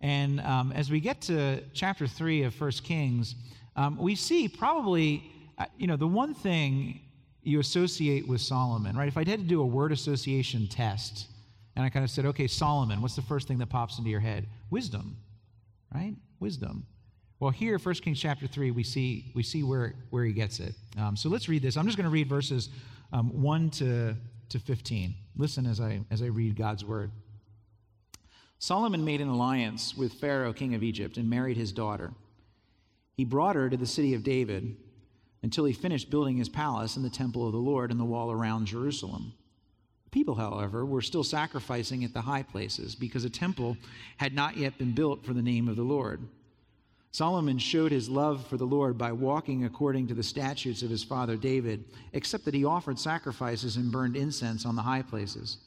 And um, as we get to chapter 3 of First Kings, um, we see probably, uh, you know, the one thing you associate with Solomon, right? If I had to do a word association test, and I kind of said, okay, Solomon, what's the first thing that pops into your head? Wisdom, right? Wisdom. Well, here, 1 Kings chapter 3, we see, we see where, where he gets it. Um, so let's read this. I'm just going to read verses um, 1 to, to 15. Listen as I, as I read God's word. Solomon made an alliance with Pharaoh, king of Egypt, and married his daughter. He brought her to the city of David until he finished building his palace and the temple of the Lord and the wall around Jerusalem. The People, however, were still sacrificing at the high places because a temple had not yet been built for the name of the Lord. Solomon showed his love for the Lord by walking according to the statutes of his father David, except that he offered sacrifices and burned incense on the high places.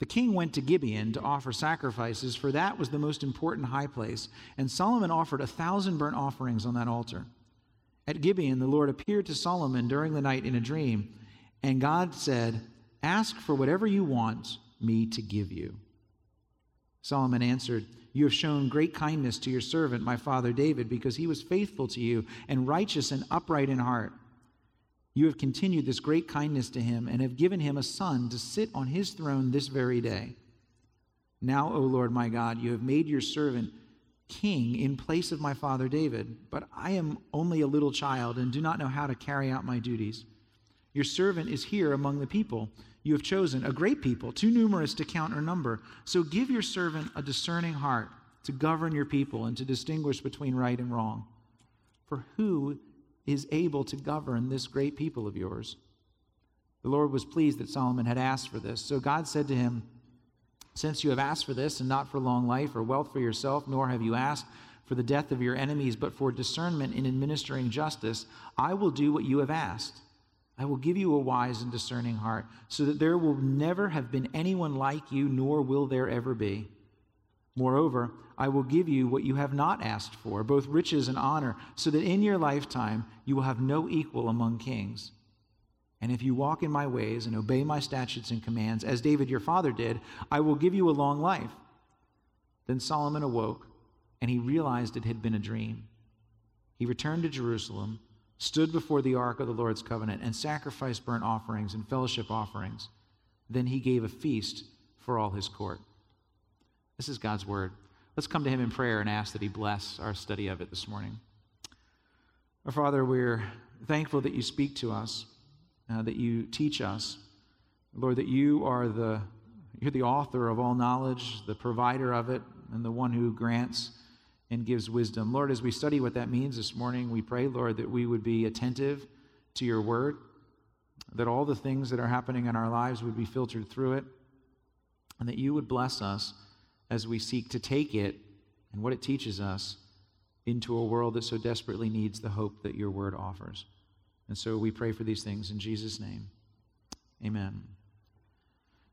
The king went to Gibeon to offer sacrifices, for that was the most important high place, and Solomon offered a thousand burnt offerings on that altar. At Gibeon, the Lord appeared to Solomon during the night in a dream, and God said, Ask for whatever you want me to give you. Solomon answered, you have shown great kindness to your servant, my father David, because he was faithful to you and righteous and upright in heart. You have continued this great kindness to him and have given him a son to sit on his throne this very day. Now, O Lord my God, you have made your servant king in place of my father David, but I am only a little child and do not know how to carry out my duties. Your servant is here among the people you have chosen, a great people, too numerous to count or number. So give your servant a discerning heart to govern your people and to distinguish between right and wrong. For who is able to govern this great people of yours? The Lord was pleased that Solomon had asked for this. So God said to him, Since you have asked for this, and not for long life or wealth for yourself, nor have you asked for the death of your enemies, but for discernment in administering justice, I will do what you have asked. I will give you a wise and discerning heart, so that there will never have been anyone like you, nor will there ever be. Moreover, I will give you what you have not asked for, both riches and honor, so that in your lifetime you will have no equal among kings. And if you walk in my ways and obey my statutes and commands, as David your father did, I will give you a long life. Then Solomon awoke, and he realized it had been a dream. He returned to Jerusalem stood before the ark of the Lord's covenant, and sacrificed burnt offerings and fellowship offerings. Then he gave a feast for all his court. This is God's word. Let's come to him in prayer and ask that he bless our study of it this morning. Our Father, we're thankful that you speak to us, uh, that you teach us. Lord, that you are the you're the author of all knowledge, the provider of it, and the one who grants and gives wisdom. Lord, as we study what that means this morning, we pray, Lord, that we would be attentive to your word, that all the things that are happening in our lives would be filtered through it, and that you would bless us as we seek to take it and what it teaches us into a world that so desperately needs the hope that your word offers. And so we pray for these things in Jesus' name. Amen.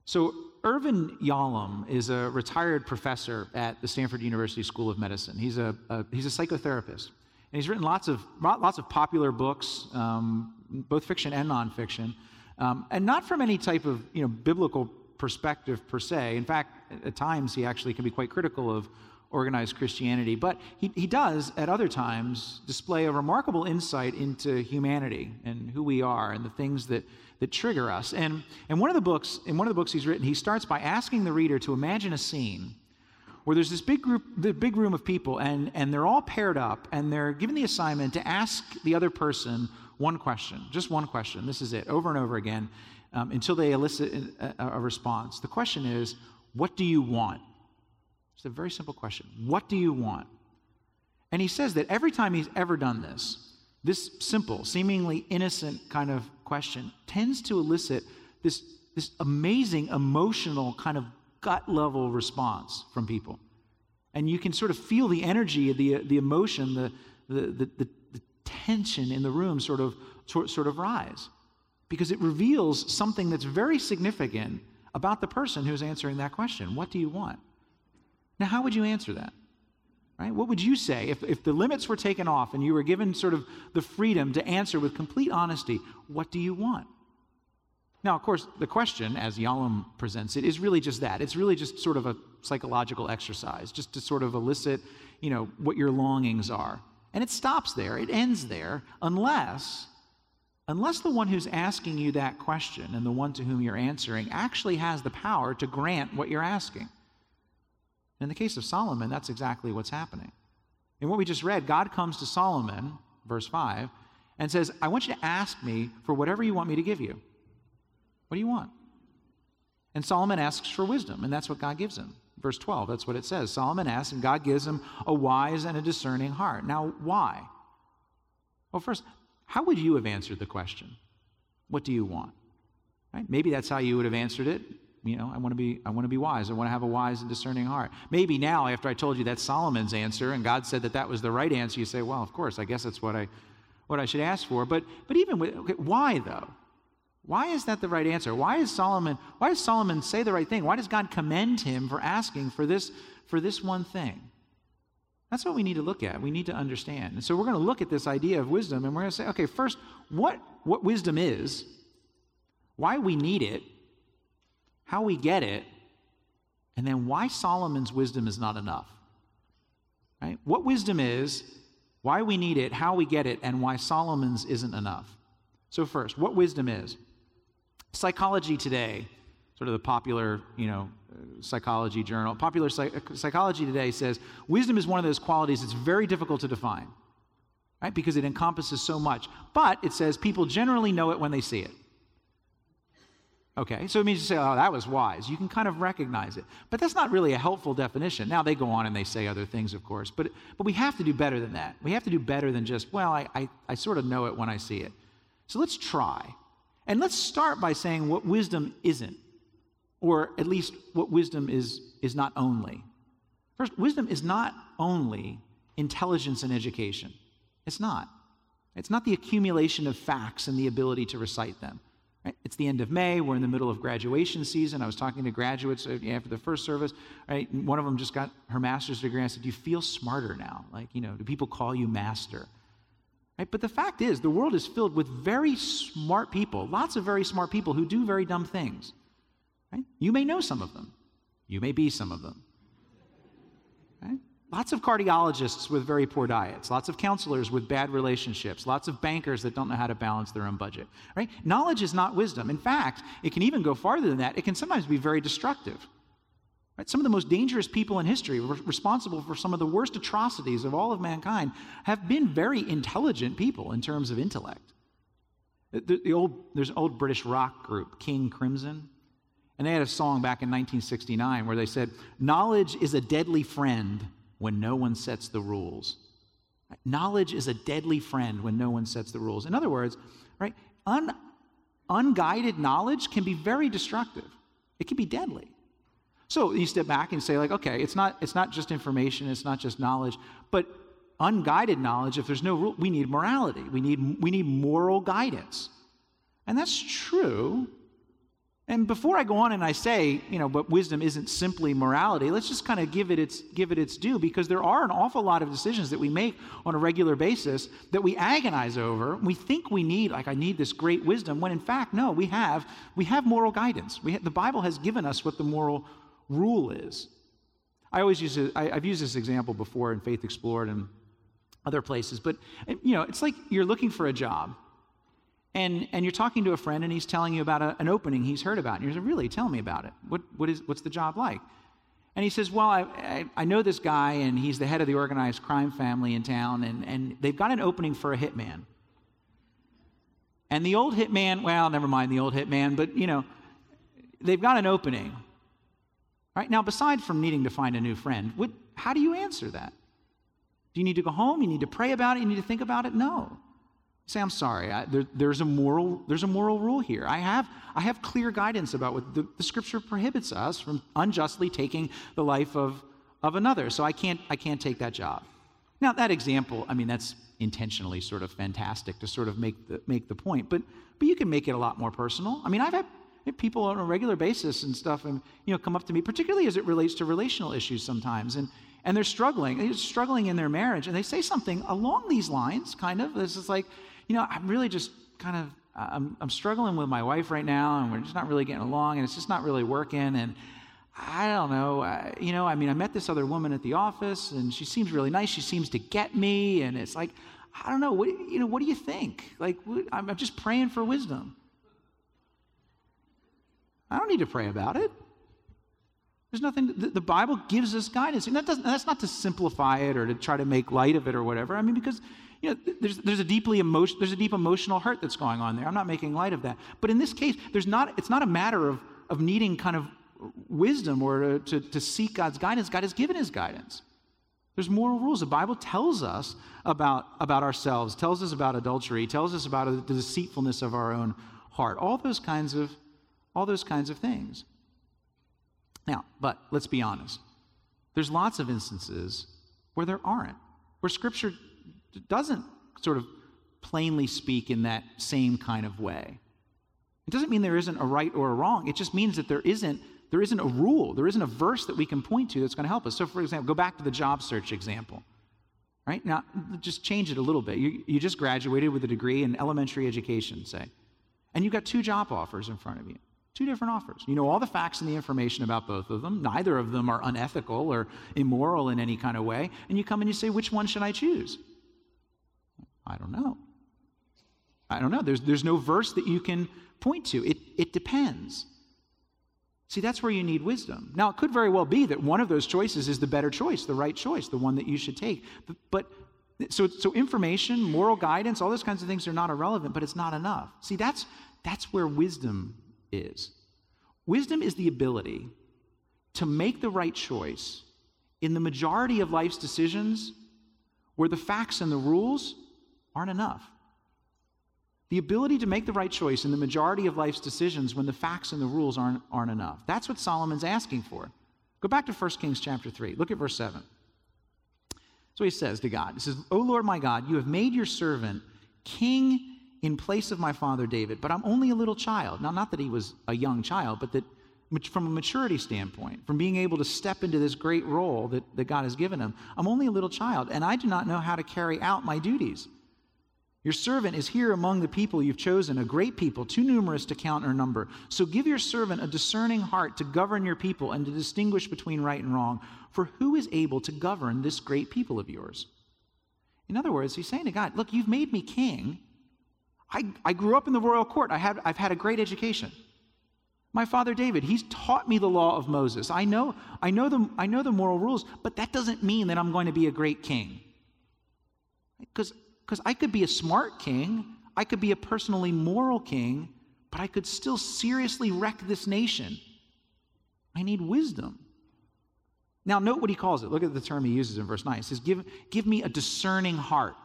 So, Irvin Yalom is a retired professor at the Stanford University School of Medicine. He's a, a he's a psychotherapist. And he's written lots of, lots of popular books, um, both fiction and nonfiction, um, and not from any type of you know, biblical perspective per se. In fact, at times he actually can be quite critical of organized Christianity. But he, he does, at other times, display a remarkable insight into humanity and who we are and the things that that trigger us. And, and one of the books, in one of the books he's written, he starts by asking the reader to imagine a scene where there's this big group, the big room of people, and, and they're all paired up, and they're given the assignment to ask the other person one question, just one question. This is it, over and over again, um, until they elicit a, a response. The question is, what do you want? It's a very simple question. What do you want? And he says that every time he's ever done this, this simple, seemingly innocent kind of question tends to elicit this, this amazing emotional kind of gut level response from people. And you can sort of feel the energy, the, the emotion, the, the, the, the, tension in the room sort of, sort of rise. Because it reveals something that's very significant about the person who's answering that question. What do you want? Now, how would you answer that? Right? What would you say if, if the limits were taken off and you were given sort of the freedom to answer with complete honesty, what do you want? Now, of course, the question, as Yalom presents it, is really just that. It's really just sort of a psychological exercise, just to sort of elicit, you know, what your longings are. And it stops there, it ends there, unless unless the one who's asking you that question and the one to whom you're answering actually has the power to grant what you're asking. In the case of Solomon, that's exactly what's happening. In what we just read, God comes to Solomon, verse 5, and says, I want you to ask me for whatever you want me to give you. What do you want? And Solomon asks for wisdom, and that's what God gives him. Verse 12, that's what it says. Solomon asks, and God gives him a wise and a discerning heart. Now, why? Well, first, how would you have answered the question? What do you want? Right? Maybe that's how you would have answered it. You know, I want to be I want to be wise. I want to have a wise and discerning heart. Maybe now after I told you that's Solomon's answer and God said that that was the right answer, you say, "Well, of course, I guess that's what I what I should ask for." But but even with okay, why though? Why is that the right answer? Why is Solomon why does Solomon say the right thing? Why does God commend him for asking for this for this one thing? That's what we need to look at. We need to understand. And so we're going to look at this idea of wisdom and we're going to say, okay, first, what, what wisdom is, why we need it, how we get it, and then why Solomon's wisdom is not enough. Right? What wisdom is, why we need it, how we get it, and why Solomon's isn't enough. So, first, what wisdom is. Psychology today, sort of the popular, you know, psychology journal, Popular Psych- Psychology Today says wisdom is one of those qualities that's very difficult to define, right? Because it encompasses so much. But it says people generally know it when they see it. Okay, so it means you say, oh, that was wise. You can kind of recognize it. But that's not really a helpful definition. Now, they go on and they say other things, of course, but, but we have to do better than that. We have to do better than just, well, I, I, I sort of know it when I see it. So let's try. And let's start by saying what wisdom isn't or at least what wisdom is, is not only. First, wisdom is not only intelligence and education. It's not. It's not the accumulation of facts and the ability to recite them. Right? It's the end of May. We're in the middle of graduation season. I was talking to graduates uh, after the first service. Right? One of them just got her master's degree. I said, "Do you feel smarter now? Like, you know, do people call you master?" Right? But the fact is, the world is filled with very smart people, lots of very smart people who do very dumb things. Right? You may know some of them. You may be some of them. Right? Lots of cardiologists with very poor diets, lots of counselors with bad relationships, lots of bankers that don't know how to balance their own budget. Right? Knowledge is not wisdom. In fact, it can even go farther than that. It can sometimes be very destructive. Right? Some of the most dangerous people in history, responsible for some of the worst atrocities of all of mankind, have been very intelligent people in terms of intellect. The, the old, there's an old British rock group, King Crimson. And they had a song back in 1969 where they said, Knowledge is a deadly friend when no one sets the rules. Knowledge is a deadly friend when no one sets the rules. In other words, right, un, unguided knowledge can be very destructive. It can be deadly. So you step back and say, like, okay, it's not, it's not just information, it's not just knowledge, but unguided knowledge, if there's no rule, we need morality. We need, we need moral guidance. And that's true and before I go on and I say, you know, but wisdom isn't simply morality, let's just kind of give it its give it its due because there are an awful lot of decisions that we make on a regular basis that we agonize over. We think we need like I need this great wisdom when in fact no, we have we have moral guidance. We have, the Bible has given us what the moral rule is. I always use it, I, I've used this example before in Faith Explored and other places, but you know, it's like you're looking for a job and, and you're talking to a friend and he's telling you about a, an opening he's heard about. And you're saying, Really? Tell me about it. What, what is, what's the job like? And he says, Well, I, I, I, know this guy, and he's the head of the organized crime family in town, and, and they've got an opening for a hitman. And the old hitman, well, never mind the old hitman, but you know, they've got an opening. Right? Now, beside from needing to find a new friend, what, how do you answer that? Do you need to go home? You need to pray about it? You need to think about it? No say i'm sorry I, there, there's a moral there's a moral rule here. I have i have clear guidance about what the, the, scripture prohibits us from unjustly taking the life of of another so i can't i can't take that job. Now that example i mean that's intentionally sort of fantastic to sort of make the make the point but but you can make it a lot more personal. I mean i've had people on a regular basis and stuff and you know come up to me particularly as it relates to relational issues sometimes and and they're struggling they're struggling in their marriage and they say something along these lines kind of this is like you know, I'm really just kind of, I'm, I'm struggling with my wife right now, and we're just not really getting along, and it's just not really working. And I don't know, I, you know, I mean, I met this other woman at the office, and she seems really nice. She seems to get me, and it's like, I don't know, what, you know, what do you think? Like, I'm just praying for wisdom. I don't need to pray about it. There's nothing, the, the Bible gives us guidance. And that doesn't, that's not to simplify it or to try to make light of it or whatever. I mean, because you know, there's, there's, a deeply emotion, there's a deep emotional hurt that's going on there. I'm not making light of that. But in this case, there's not, it's not a matter of, of needing kind of wisdom or to, to, seek God's guidance. God has given his guidance. There's moral rules. The Bible tells us about, about ourselves, tells us about adultery, tells us about the deceitfulness of our own heart. All those kinds of, all those kinds of things. Now, but let's be honest. There's lots of instances where there aren't, where Scripture doesn't sort of plainly speak in that same kind of way. It doesn't mean there isn't a right or a wrong. It just means that there isn't there isn't a rule, there isn't a verse that we can point to that's going to help us. So, for example, go back to the job search example. Right now, just change it a little bit. You, you just graduated with a degree in elementary education, say, and you've got two job offers in front of you. Two different offers. You know all the facts and the information about both of them. Neither of them are unethical or immoral in any kind of way. And you come and you say, which one should I choose? I don't know. I don't know. There's, there's no verse that you can point to. It, it depends. See, that's where you need wisdom. Now, it could very well be that one of those choices is the better choice, the right choice, the one that you should take. But, but so, so information, moral guidance, all those kinds of things are not irrelevant, but it's not enough. See, that's, that's where wisdom is. Wisdom is the ability to make the right choice in the majority of life's decisions where the facts and the rules aren't enough. The ability to make the right choice in the majority of life's decisions when the facts and the rules aren't, aren't enough. That's what Solomon's asking for. Go back to 1 Kings chapter 3. Look at verse 7. So he says to God, He says, O Lord my God, you have made your servant king in place of my father David, but I'm only a little child. Now, not that he was a young child, but that from a maturity standpoint, from being able to step into this great role that, that God has given him, I'm only a little child, and I do not know how to carry out my duties. Your servant is here among the people you've chosen, a great people, too numerous to count or number. So give your servant a discerning heart to govern your people and to distinguish between right and wrong. For who is able to govern this great people of yours? In other words, he's saying to God, Look, you've made me king. I, I grew up in the royal court. I have, I've had a great education. My father David, he's taught me the law of Moses. I know, I, know the, I know the moral rules, but that doesn't mean that I'm going to be a great king. Because I could be a smart king, I could be a personally moral king, but I could still seriously wreck this nation. I need wisdom. Now, note what he calls it. Look at the term he uses in verse 9. He says, Give, give me a discerning heart.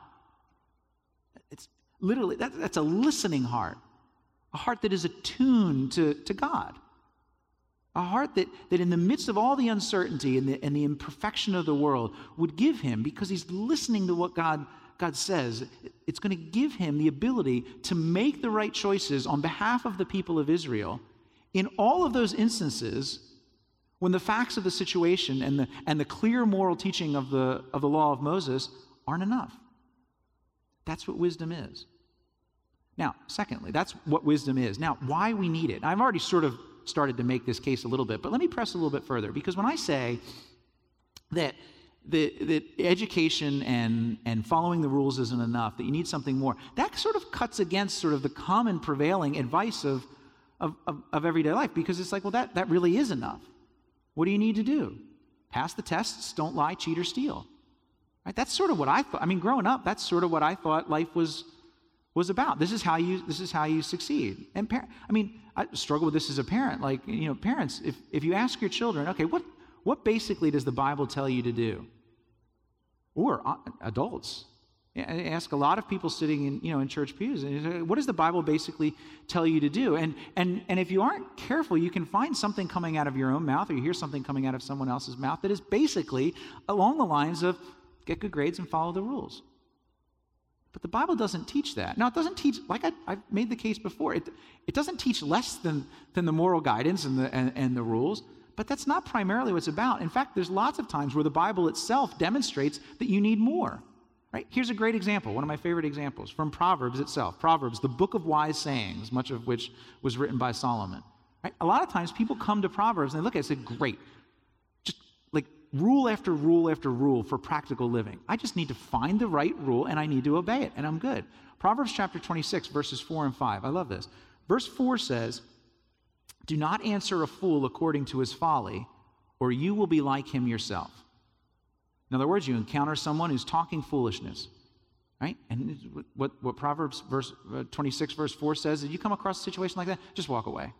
It's literally, that, that's a listening heart, a heart that is attuned to, to God. A heart that, that, in the midst of all the uncertainty and the, and the imperfection of the world, would give him, because he's listening to what God, God says, it's going to give him the ability to make the right choices on behalf of the people of Israel in all of those instances when the facts of the situation and the, and the clear moral teaching of the, of the law of Moses aren't enough. That's what wisdom is. Now, secondly, that's what wisdom is. Now, why we need it. I've already sort of started to make this case a little bit, but let me press a little bit further because when I say that that, that education and, and following the rules isn't enough, that you need something more, that sort of cuts against sort of the common prevailing advice of, of, of, of everyday life because it's like, well, that, that really is enough. What do you need to do? Pass the tests, don't lie, cheat, or steal. Right? That's sort of what I thought. I mean, growing up, that's sort of what I thought life was was about. This is how you this is how you succeed. And par- I mean, I struggle with this as a parent. Like, you know, parents, if if you ask your children, okay, what what basically does the Bible tell you to do? Or uh, adults. I ask a lot of people sitting in, you know, in church pews, what does the Bible basically tell you to do? And, and, and if you aren't careful, you can find something coming out of your own mouth or you hear something coming out of someone else's mouth that is basically along the lines of get good grades and follow the rules. But the Bible doesn't teach that. Now, it doesn't teach, like I, have made the case before, it, it doesn't teach less than, than the moral guidance and the, and, and the rules, but that's not primarily what it's about. In fact, there's lots of times where the Bible itself demonstrates that you need more. Right? Here's a great example, one of my favorite examples from Proverbs itself. Proverbs, the book of wise sayings, much of which was written by Solomon. Right? A lot of times people come to Proverbs and they look at it and say, Great, just like rule after rule after rule for practical living. I just need to find the right rule and I need to obey it, and I'm good. Proverbs chapter 26, verses 4 and 5. I love this. Verse 4 says, Do not answer a fool according to his folly, or you will be like him yourself. In other words, you encounter someone who's talking foolishness, right? And what, what Proverbs verse, uh, 26, verse 4 says, if you come across a situation like that, just walk away.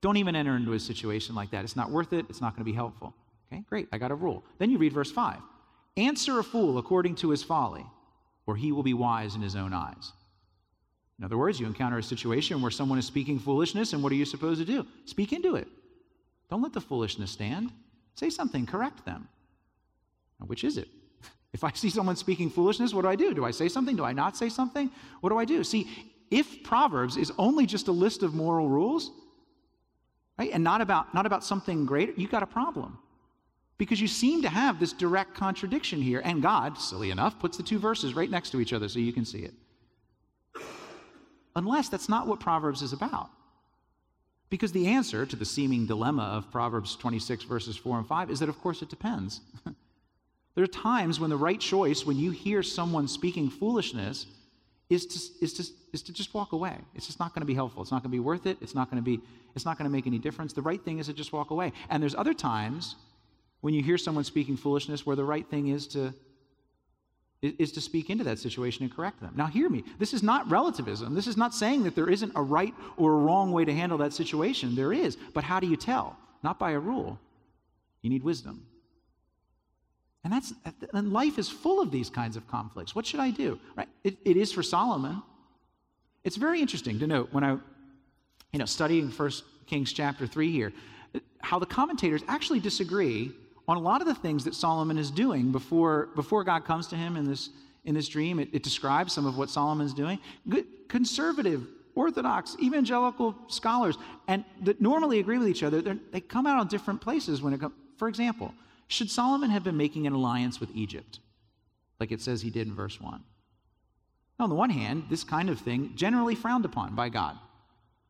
Don't even enter into a situation like that. It's not worth it. It's not going to be helpful. Okay, great. I got a rule. Then you read verse 5. Answer a fool according to his folly, or he will be wise in his own eyes. In other words, you encounter a situation where someone is speaking foolishness, and what are you supposed to do? Speak into it. Don't let the foolishness stand. Say something, correct them. Now, which is it? If I see someone speaking foolishness, what do I do? Do I say something? Do I not say something? What do I do? See, if Proverbs is only just a list of moral rules, right, and not about, not about something greater, you got a problem. Because you seem to have this direct contradiction here, and God, silly enough, puts the two verses right next to each other so you can see it. Unless that's not what Proverbs is about. Because the answer to the seeming dilemma of Proverbs 26, verses 4 and 5 is that, of course, it depends. There are times when the right choice, when you hear someone speaking foolishness, is to, is to, is to just walk away. It's just not going to be helpful. It's not going to be worth it. It's not going to be, it's not going to make any difference. The right thing is to just walk away. And there's other times when you hear someone speaking foolishness where the right thing is to, is to speak into that situation and correct them. Now, hear me. This is not relativism. This is not saying that there isn't a right or a wrong way to handle that situation. There is. But how do you tell? Not by a rule. You need wisdom. And that's and life is full of these kinds of conflicts. What should I do? Right? It, it is for Solomon. It's very interesting to note when I, you know, studying First Kings chapter three here, how the commentators actually disagree on a lot of the things that Solomon is doing before before God comes to him in this in this dream. It, it describes some of what Solomon's doing. Good, conservative, orthodox, evangelical scholars, and that normally agree with each other, they come out on different places when it comes. For example, should Solomon have been making an alliance with Egypt, like it says he did in verse 1? On the one hand, this kind of thing generally frowned upon by God,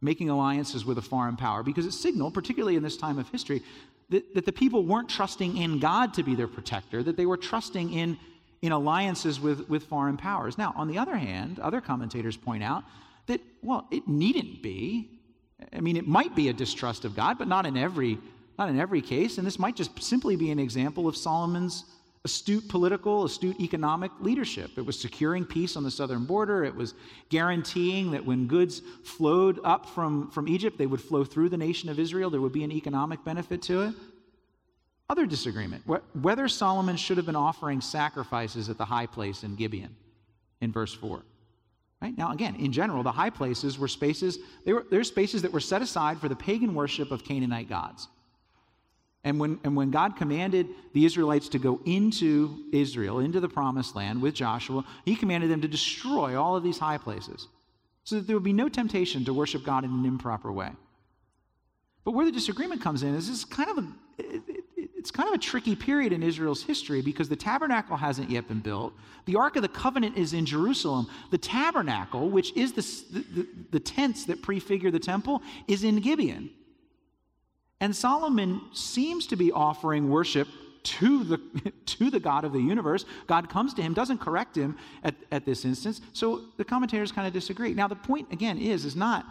making alliances with a foreign power, because it signaled, particularly in this time of history, that, that the people weren't trusting in God to be their protector, that they were trusting in, in alliances with, with foreign powers. Now, on the other hand, other commentators point out that, well, it needn't be. I mean, it might be a distrust of God, but not in every not in every case, and this might just simply be an example of Solomon's astute political, astute economic leadership. It was securing peace on the southern border. It was guaranteeing that when goods flowed up from, from Egypt, they would flow through the nation of Israel. There would be an economic benefit to it. Other disagreement whether Solomon should have been offering sacrifices at the high place in Gibeon in verse 4. Right? Now, again, in general, the high places were spaces, they were, they're spaces that were set aside for the pagan worship of Canaanite gods. And when, and when God commanded the Israelites to go into Israel, into the promised land with Joshua, he commanded them to destroy all of these high places so that there would be no temptation to worship God in an improper way. But where the disagreement comes in is this kind of a, it's kind of a tricky period in Israel's history because the tabernacle hasn't yet been built. The Ark of the Covenant is in Jerusalem. The tabernacle, which is the, the, the tents that prefigure the temple, is in Gibeon. And Solomon seems to be offering worship to the, to the God of the universe. God comes to him, doesn't correct him at, at this instance. So the commentators kind of disagree. Now, the point, again, is, is not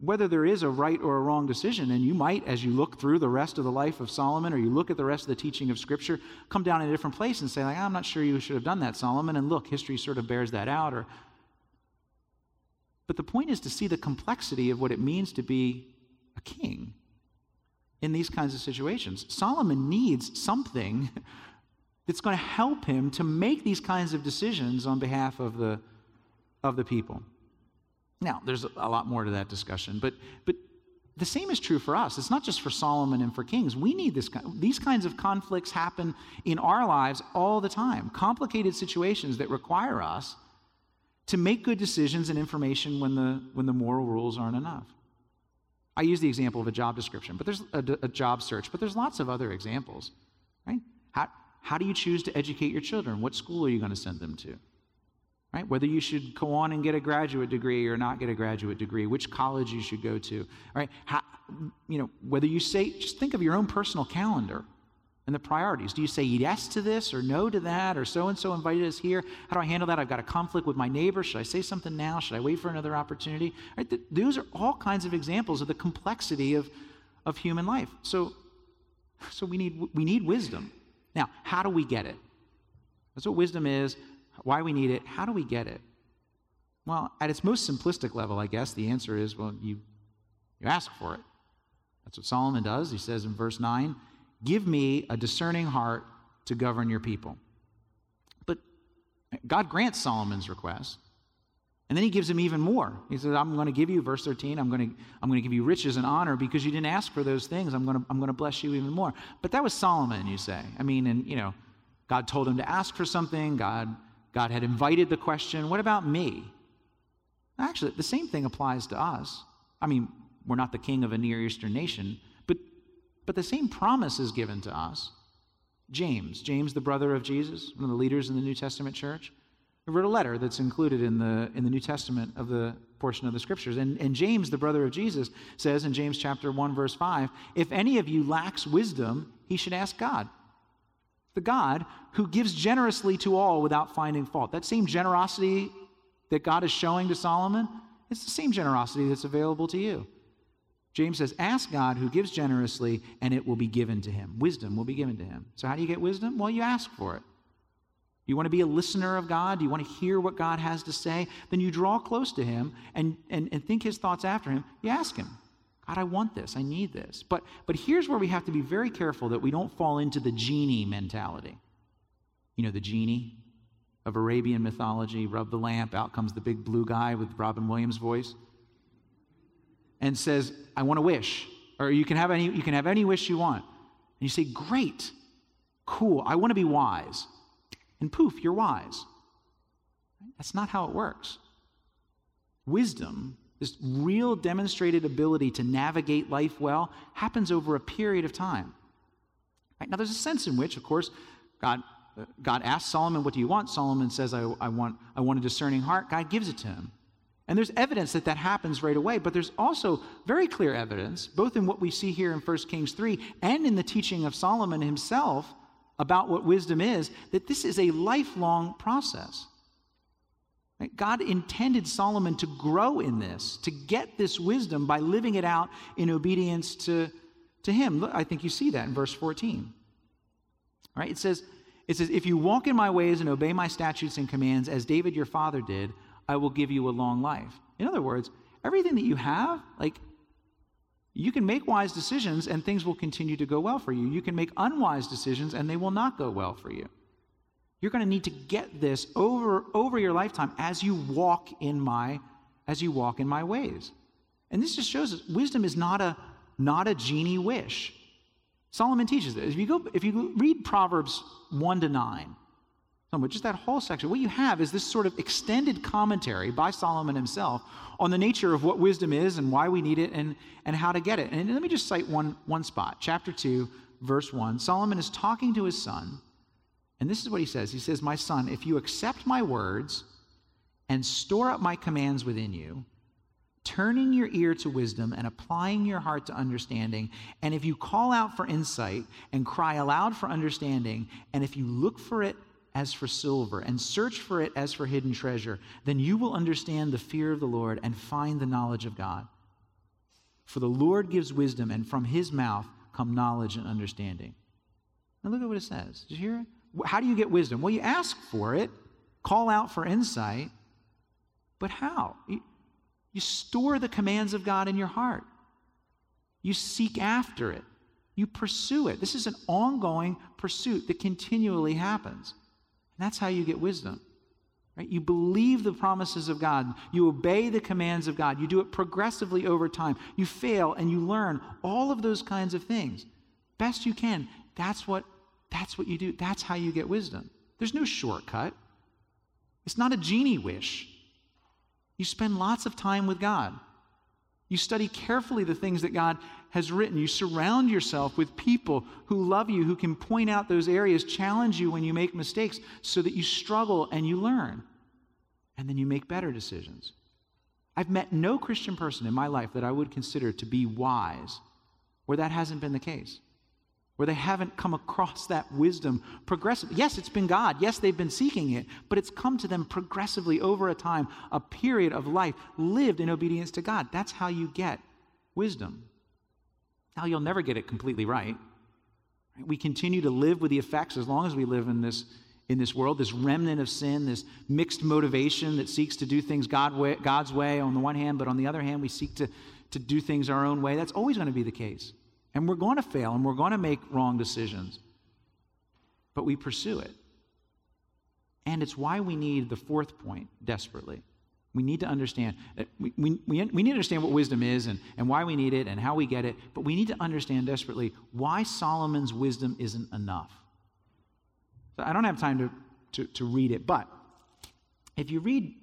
whether there is a right or a wrong decision. And you might, as you look through the rest of the life of Solomon or you look at the rest of the teaching of Scripture, come down in a different place and say, like, I'm not sure you should have done that, Solomon. And look, history sort of bears that out. Or... But the point is to see the complexity of what it means to be a king in these kinds of situations. Solomon needs something that's going to help him to make these kinds of decisions on behalf of the, of the people. Now, there's a lot more to that discussion, but, but the same is true for us. It's not just for Solomon and for kings. We need this. These kinds of conflicts happen in our lives all the time. Complicated situations that require us to make good decisions and information when the, when the moral rules aren't enough. I use the example of a job description, but there's a, a job search, but there's lots of other examples, right? How, how do you choose to educate your children? What school are you going to send them to? Right? Whether you should go on and get a graduate degree or not get a graduate degree, which college you should go to, right? How, you know, whether you say, just think of your own personal calendar and the priorities. Do you say yes to this or no to that or so and so invited us here? How do I handle that? I've got a conflict with my neighbor. Should I say something now? Should I wait for another opportunity? Right? Th- those are all kinds of examples of the complexity of, of human life. So, so we need we need wisdom. Now, how do we get it? That's what wisdom is why we need it, how do we get it? Well, at its most simplistic level, I guess the answer is well, you, you ask for it. That's what Solomon does. He says in verse 9, Give me a discerning heart to govern your people. But God grants Solomon's request. And then he gives him even more. He says, I'm going to give you, verse 13, I'm going to, I'm going to give you riches and honor because you didn't ask for those things. I'm going, to, I'm going to bless you even more. But that was Solomon, you say. I mean, and, you know, God told him to ask for something. God God had invited the question, what about me? Actually, the same thing applies to us. I mean, we're not the king of a Near Eastern nation, but, the same promise is given to us. James, James, the brother of Jesus, one of the leaders in the New Testament church, wrote a letter that's included in the, in the New Testament of the portion of the scriptures. And, and James, the brother of Jesus, says in James chapter 1, verse 5, if any of you lacks wisdom, he should ask God the God who gives generously to all without finding fault. That same generosity that God is showing to Solomon, it's the same generosity that's available to you. James says, Ask God who gives generously, and it will be given to him. Wisdom will be given to him. So, how do you get wisdom? Well, you ask for it. You want to be a listener of God? Do you want to hear what God has to say? Then you draw close to him and, and, and think his thoughts after him. You ask him. God, I want this. I need this. But, but here's where we have to be very careful that we don't fall into the genie mentality. You know, the genie of Arabian mythology, rub the lamp, out comes the big blue guy with Robin Williams' voice, and says, I want a wish. Or you can have any, you can have any wish you want. And you say, Great, cool, I want to be wise. And poof, you're wise. That's not how it works. Wisdom this real demonstrated ability to navigate life well happens over a period of time. Right? Now, there's a sense in which, of course, God, uh, God asks Solomon, What do you want? Solomon says, I, I, want, I want a discerning heart. God gives it to him. And there's evidence that that happens right away, but there's also very clear evidence, both in what we see here in 1 Kings 3 and in the teaching of Solomon himself about what wisdom is, that this is a lifelong process. God intended Solomon to grow in this, to get this wisdom by living it out in obedience to, to him. Look, I think you see that in verse 14. Right? It says, it says, If you walk in my ways and obey my statutes and commands, as David your father did, I will give you a long life. In other words, everything that you have, like, you can make wise decisions and things will continue to go well for you. You can make unwise decisions and they will not go well for you. You're going to need to get this over, over your lifetime as you walk in my as you walk in my ways. And this just shows us wisdom is not a not a genie wish. Solomon teaches this. If you go if you read Proverbs 1 to 9, just that whole section, what you have is this sort of extended commentary by Solomon himself on the nature of what wisdom is and why we need it and, and how to get it. And let me just cite one, one spot. Chapter 2, verse 1. Solomon is talking to his son and this is what he says He says, My son, if you accept my words and store up my commands within you, turning your ear to wisdom and applying your heart to understanding, and if you call out for insight and cry aloud for understanding, and if you look for it as for silver and search for it as for hidden treasure, then you will understand the fear of the Lord and find the knowledge of God. For the Lord gives wisdom, and from his mouth come knowledge and understanding. Now look at what it says. Did you hear it? How do you get wisdom? Well, you ask for it, call out for insight, but how? You, you store the commands of God in your heart, you seek after it, you pursue it. This is an ongoing pursuit that continually happens. That's how you get wisdom. Right? You believe the promises of God. You obey the commands of God. You do it progressively over time. You fail and you learn all of those kinds of things. Best you can. That's what that's what you do. That's how you get wisdom. There's no shortcut. It's not a genie wish. You spend lots of time with God. You study carefully the things that God has written. You surround yourself with people who love you, who can point out those areas, challenge you when you make mistakes, so that you struggle and you learn. And then you make better decisions. I've met no Christian person in my life that I would consider to be wise where that hasn't been the case where they haven't come across that wisdom progressively. Yes, it's been God. Yes, they've been seeking it, but it's come to them progressively over a time, a period of life lived in obedience to God. That's how you get wisdom. Now, you'll never get it completely right. We continue to live with the effects as long as we live in this, in this world, this remnant of sin, this mixed motivation that seeks to do things God way, God's way on the one hand, but on the other hand, we seek to, to do things our own way. That's always going to be the case. And we're going to fail and we're going to make wrong decisions. But we pursue it. And it's why we need the fourth point desperately. We need to understand that we, we, we, we need to understand what wisdom is and, and why we need it and how we get it, but we need to understand desperately why Solomon's wisdom isn't enough. So I don't have time to, to, to read it, but if you read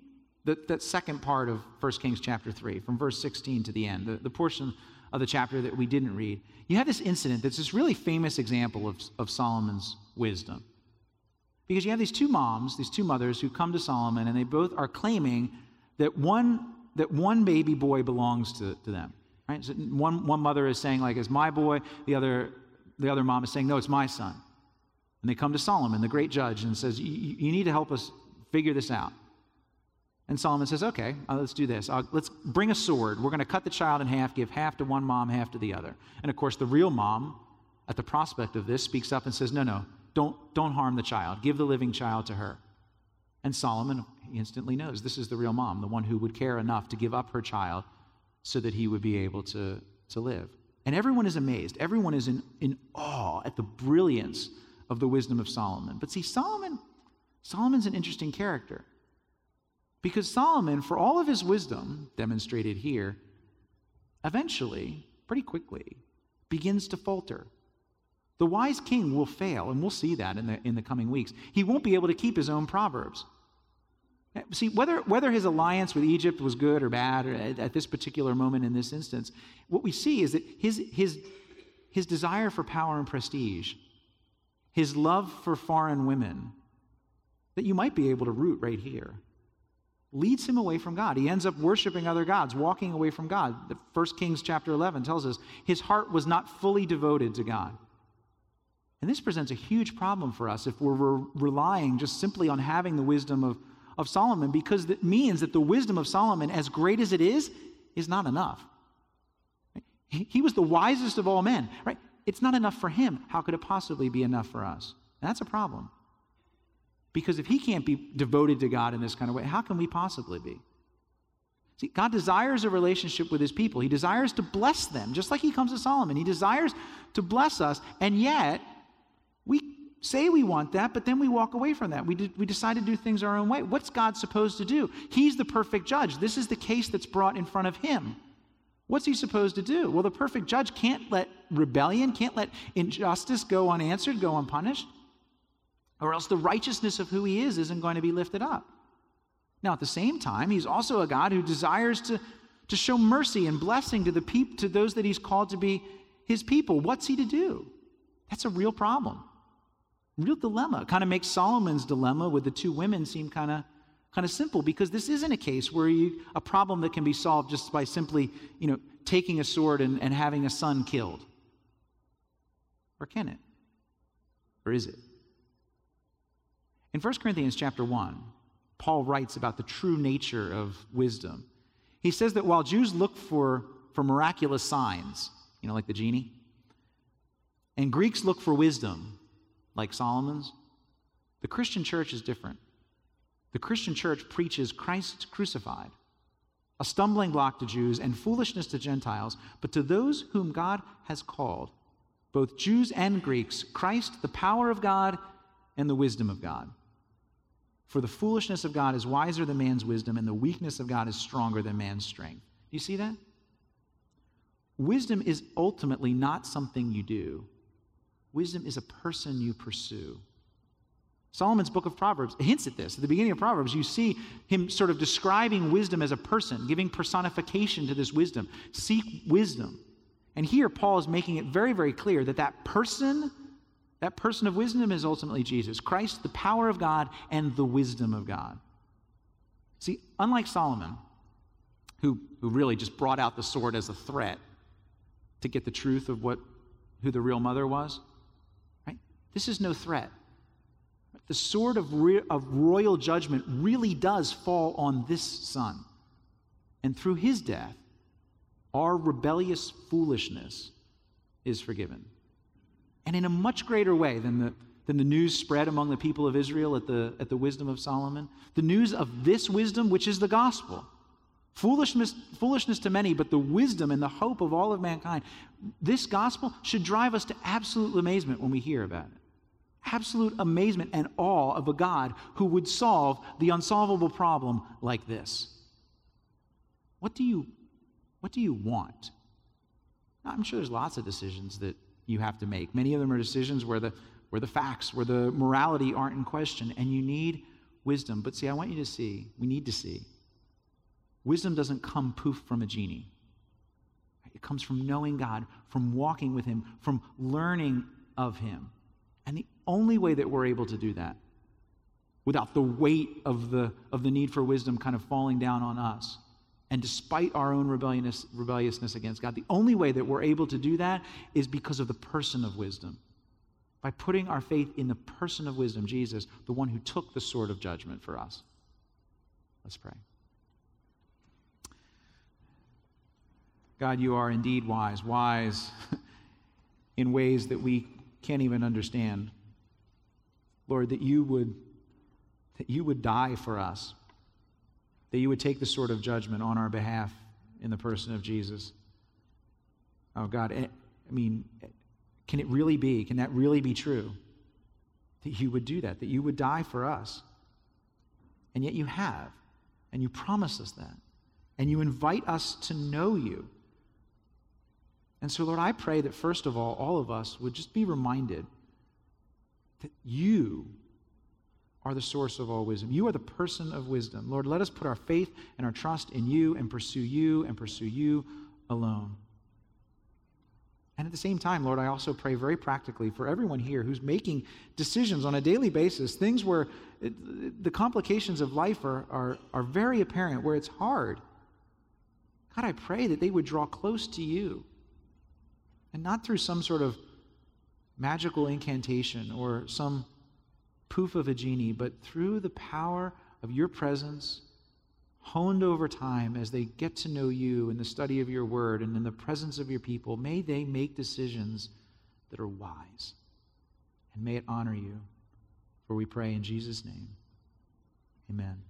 the, that second part of 1 Kings chapter 3, from verse 16 to the end, the, the portion of the chapter that we didn't read, you have this incident that's this really famous example of, of Solomon's wisdom. Because you have these two moms, these two mothers who come to Solomon, and they both are claiming that one, that one baby boy belongs to, to them. Right? So one, one mother is saying, like, it's my boy, the other, the other mom is saying, no, it's my son. And they come to Solomon, the great judge, and says, you need to help us figure this out. And Solomon says, okay, uh, let's do this. Uh, let's bring a sword. We're going to cut the child in half, give half to one mom, half to the other. And of course, the real mom, at the prospect of this, speaks up and says, no, no, don't, don't harm the child. Give the living child to her. And Solomon instantly knows this is the real mom, the one who would care enough to give up her child so that he would be able to, to live. And everyone is amazed. Everyone is in, in awe at the brilliance of the wisdom of Solomon. But see, Solomon, Solomon's an interesting character. Because Solomon, for all of his wisdom demonstrated here, eventually, pretty quickly, begins to falter. The wise king will fail, and we'll see that in the, in the coming weeks. He won't be able to keep his own proverbs. See, whether, whether his alliance with Egypt was good or bad or at, at this particular moment in this instance, what we see is that his, his, his desire for power and prestige, his love for foreign women, that you might be able to root right here leads him away from God. He ends up worshiping other gods, walking away from God. The 1 Kings chapter 11 tells us his heart was not fully devoted to God. And this presents a huge problem for us if we're re- relying just simply on having the wisdom of, of Solomon, because that means that the wisdom of Solomon, as great as it is, is not enough. He, was the wisest of all men, right? It's not enough for him. How could it possibly be enough for us? That's a problem. Because if he can't be devoted to God in this kind of way, how can we possibly be? See, God desires a relationship with his people. He desires to bless them, just like he comes to Solomon. He desires to bless us, and yet we say we want that, but then we walk away from that. We, we decide to do things our own way. What's God supposed to do? He's the perfect judge. This is the case that's brought in front of him. What's he supposed to do? Well, the perfect judge can't let rebellion, can't let injustice go unanswered, go unpunished or else the righteousness of who he is isn't going to be lifted up. Now, at the same time, he's also a God who desires to, to show mercy and blessing to, the peop- to those that he's called to be his people. What's he to do? That's a real problem, real dilemma. Kind of makes Solomon's dilemma with the two women seem kind of kind of simple because this isn't a case where you, a problem that can be solved just by simply, you know, taking a sword and, and having a son killed. Or can it? Or is it? In 1 Corinthians chapter 1, Paul writes about the true nature of wisdom. He says that while Jews look for, for miraculous signs, you know, like the genie, and Greeks look for wisdom, like Solomon's, the Christian church is different. The Christian church preaches Christ crucified, a stumbling block to Jews and foolishness to Gentiles, but to those whom God has called, both Jews and Greeks, Christ, the power of God and the wisdom of God. For the foolishness of God is wiser than man's wisdom, and the weakness of God is stronger than man's strength. Do you see that? Wisdom is ultimately not something you do, wisdom is a person you pursue. Solomon's book of Proverbs hints at this. At the beginning of Proverbs, you see him sort of describing wisdom as a person, giving personification to this wisdom. Seek wisdom. And here, Paul is making it very, very clear that that person, that person of wisdom is ultimately Jesus Christ, the power of God, and the wisdom of God. See, unlike Solomon, who, who really just brought out the sword as a threat to get the truth of what, who the real mother was, right? This is no threat. The sword of, re- of royal judgment really does fall on this son. And through his death, our rebellious foolishness is forgiven. And in a much greater way than the, than the news spread among the people of Israel at the, at the wisdom of Solomon, the news of this wisdom, which is the gospel. Foolishness, foolishness to many, but the wisdom and the hope of all of mankind. This gospel should drive us to absolute amazement when we hear about it absolute amazement and awe of a God who would solve the unsolvable problem like this. What do you, what do you want? I'm sure there's lots of decisions that you have to make. Many of them are decisions where the, where the facts, where the morality aren't in question, and you need wisdom. But see, I want you to see, we need to see, wisdom doesn't come poof from a genie. It comes from knowing God, from walking with Him, from learning of Him. And the only way that we're able to do that, without the weight of the, of the need for wisdom kind of falling down on us, and despite our own rebelliousness, rebelliousness against God, the only way that we're able to do that is because of the person of wisdom. By putting our faith in the person of wisdom, Jesus, the one who took the sword of judgment for us. Let's pray. God, you are indeed wise, wise in ways that we can't even understand. Lord, that you would that you would die for us. That you would take the sword of judgment on our behalf in the person of Jesus. Oh God, eh, I mean, can it really be? Can that really be true? That you would do that, that you would die for us. And yet you have, and you promise us that. And you invite us to know you. And so, Lord, I pray that first of all, all of us would just be reminded that you are the source of all wisdom. You are the person of wisdom. Lord, let us put our faith and our trust in you and pursue you and pursue you alone. And at the same time, Lord, I also pray very practically for everyone here who's making decisions on a daily basis, things where it, the complications of life are, are, are very apparent, where it's hard. God, I pray that they would draw close to you and not through some sort of magical incantation or some poof of a genie, but through the power of your presence, honed over time as they get to know you in the study of your word and in the presence of your people, may they make decisions that are wise. And may it honor you. For we pray in Jesus' name. Amen.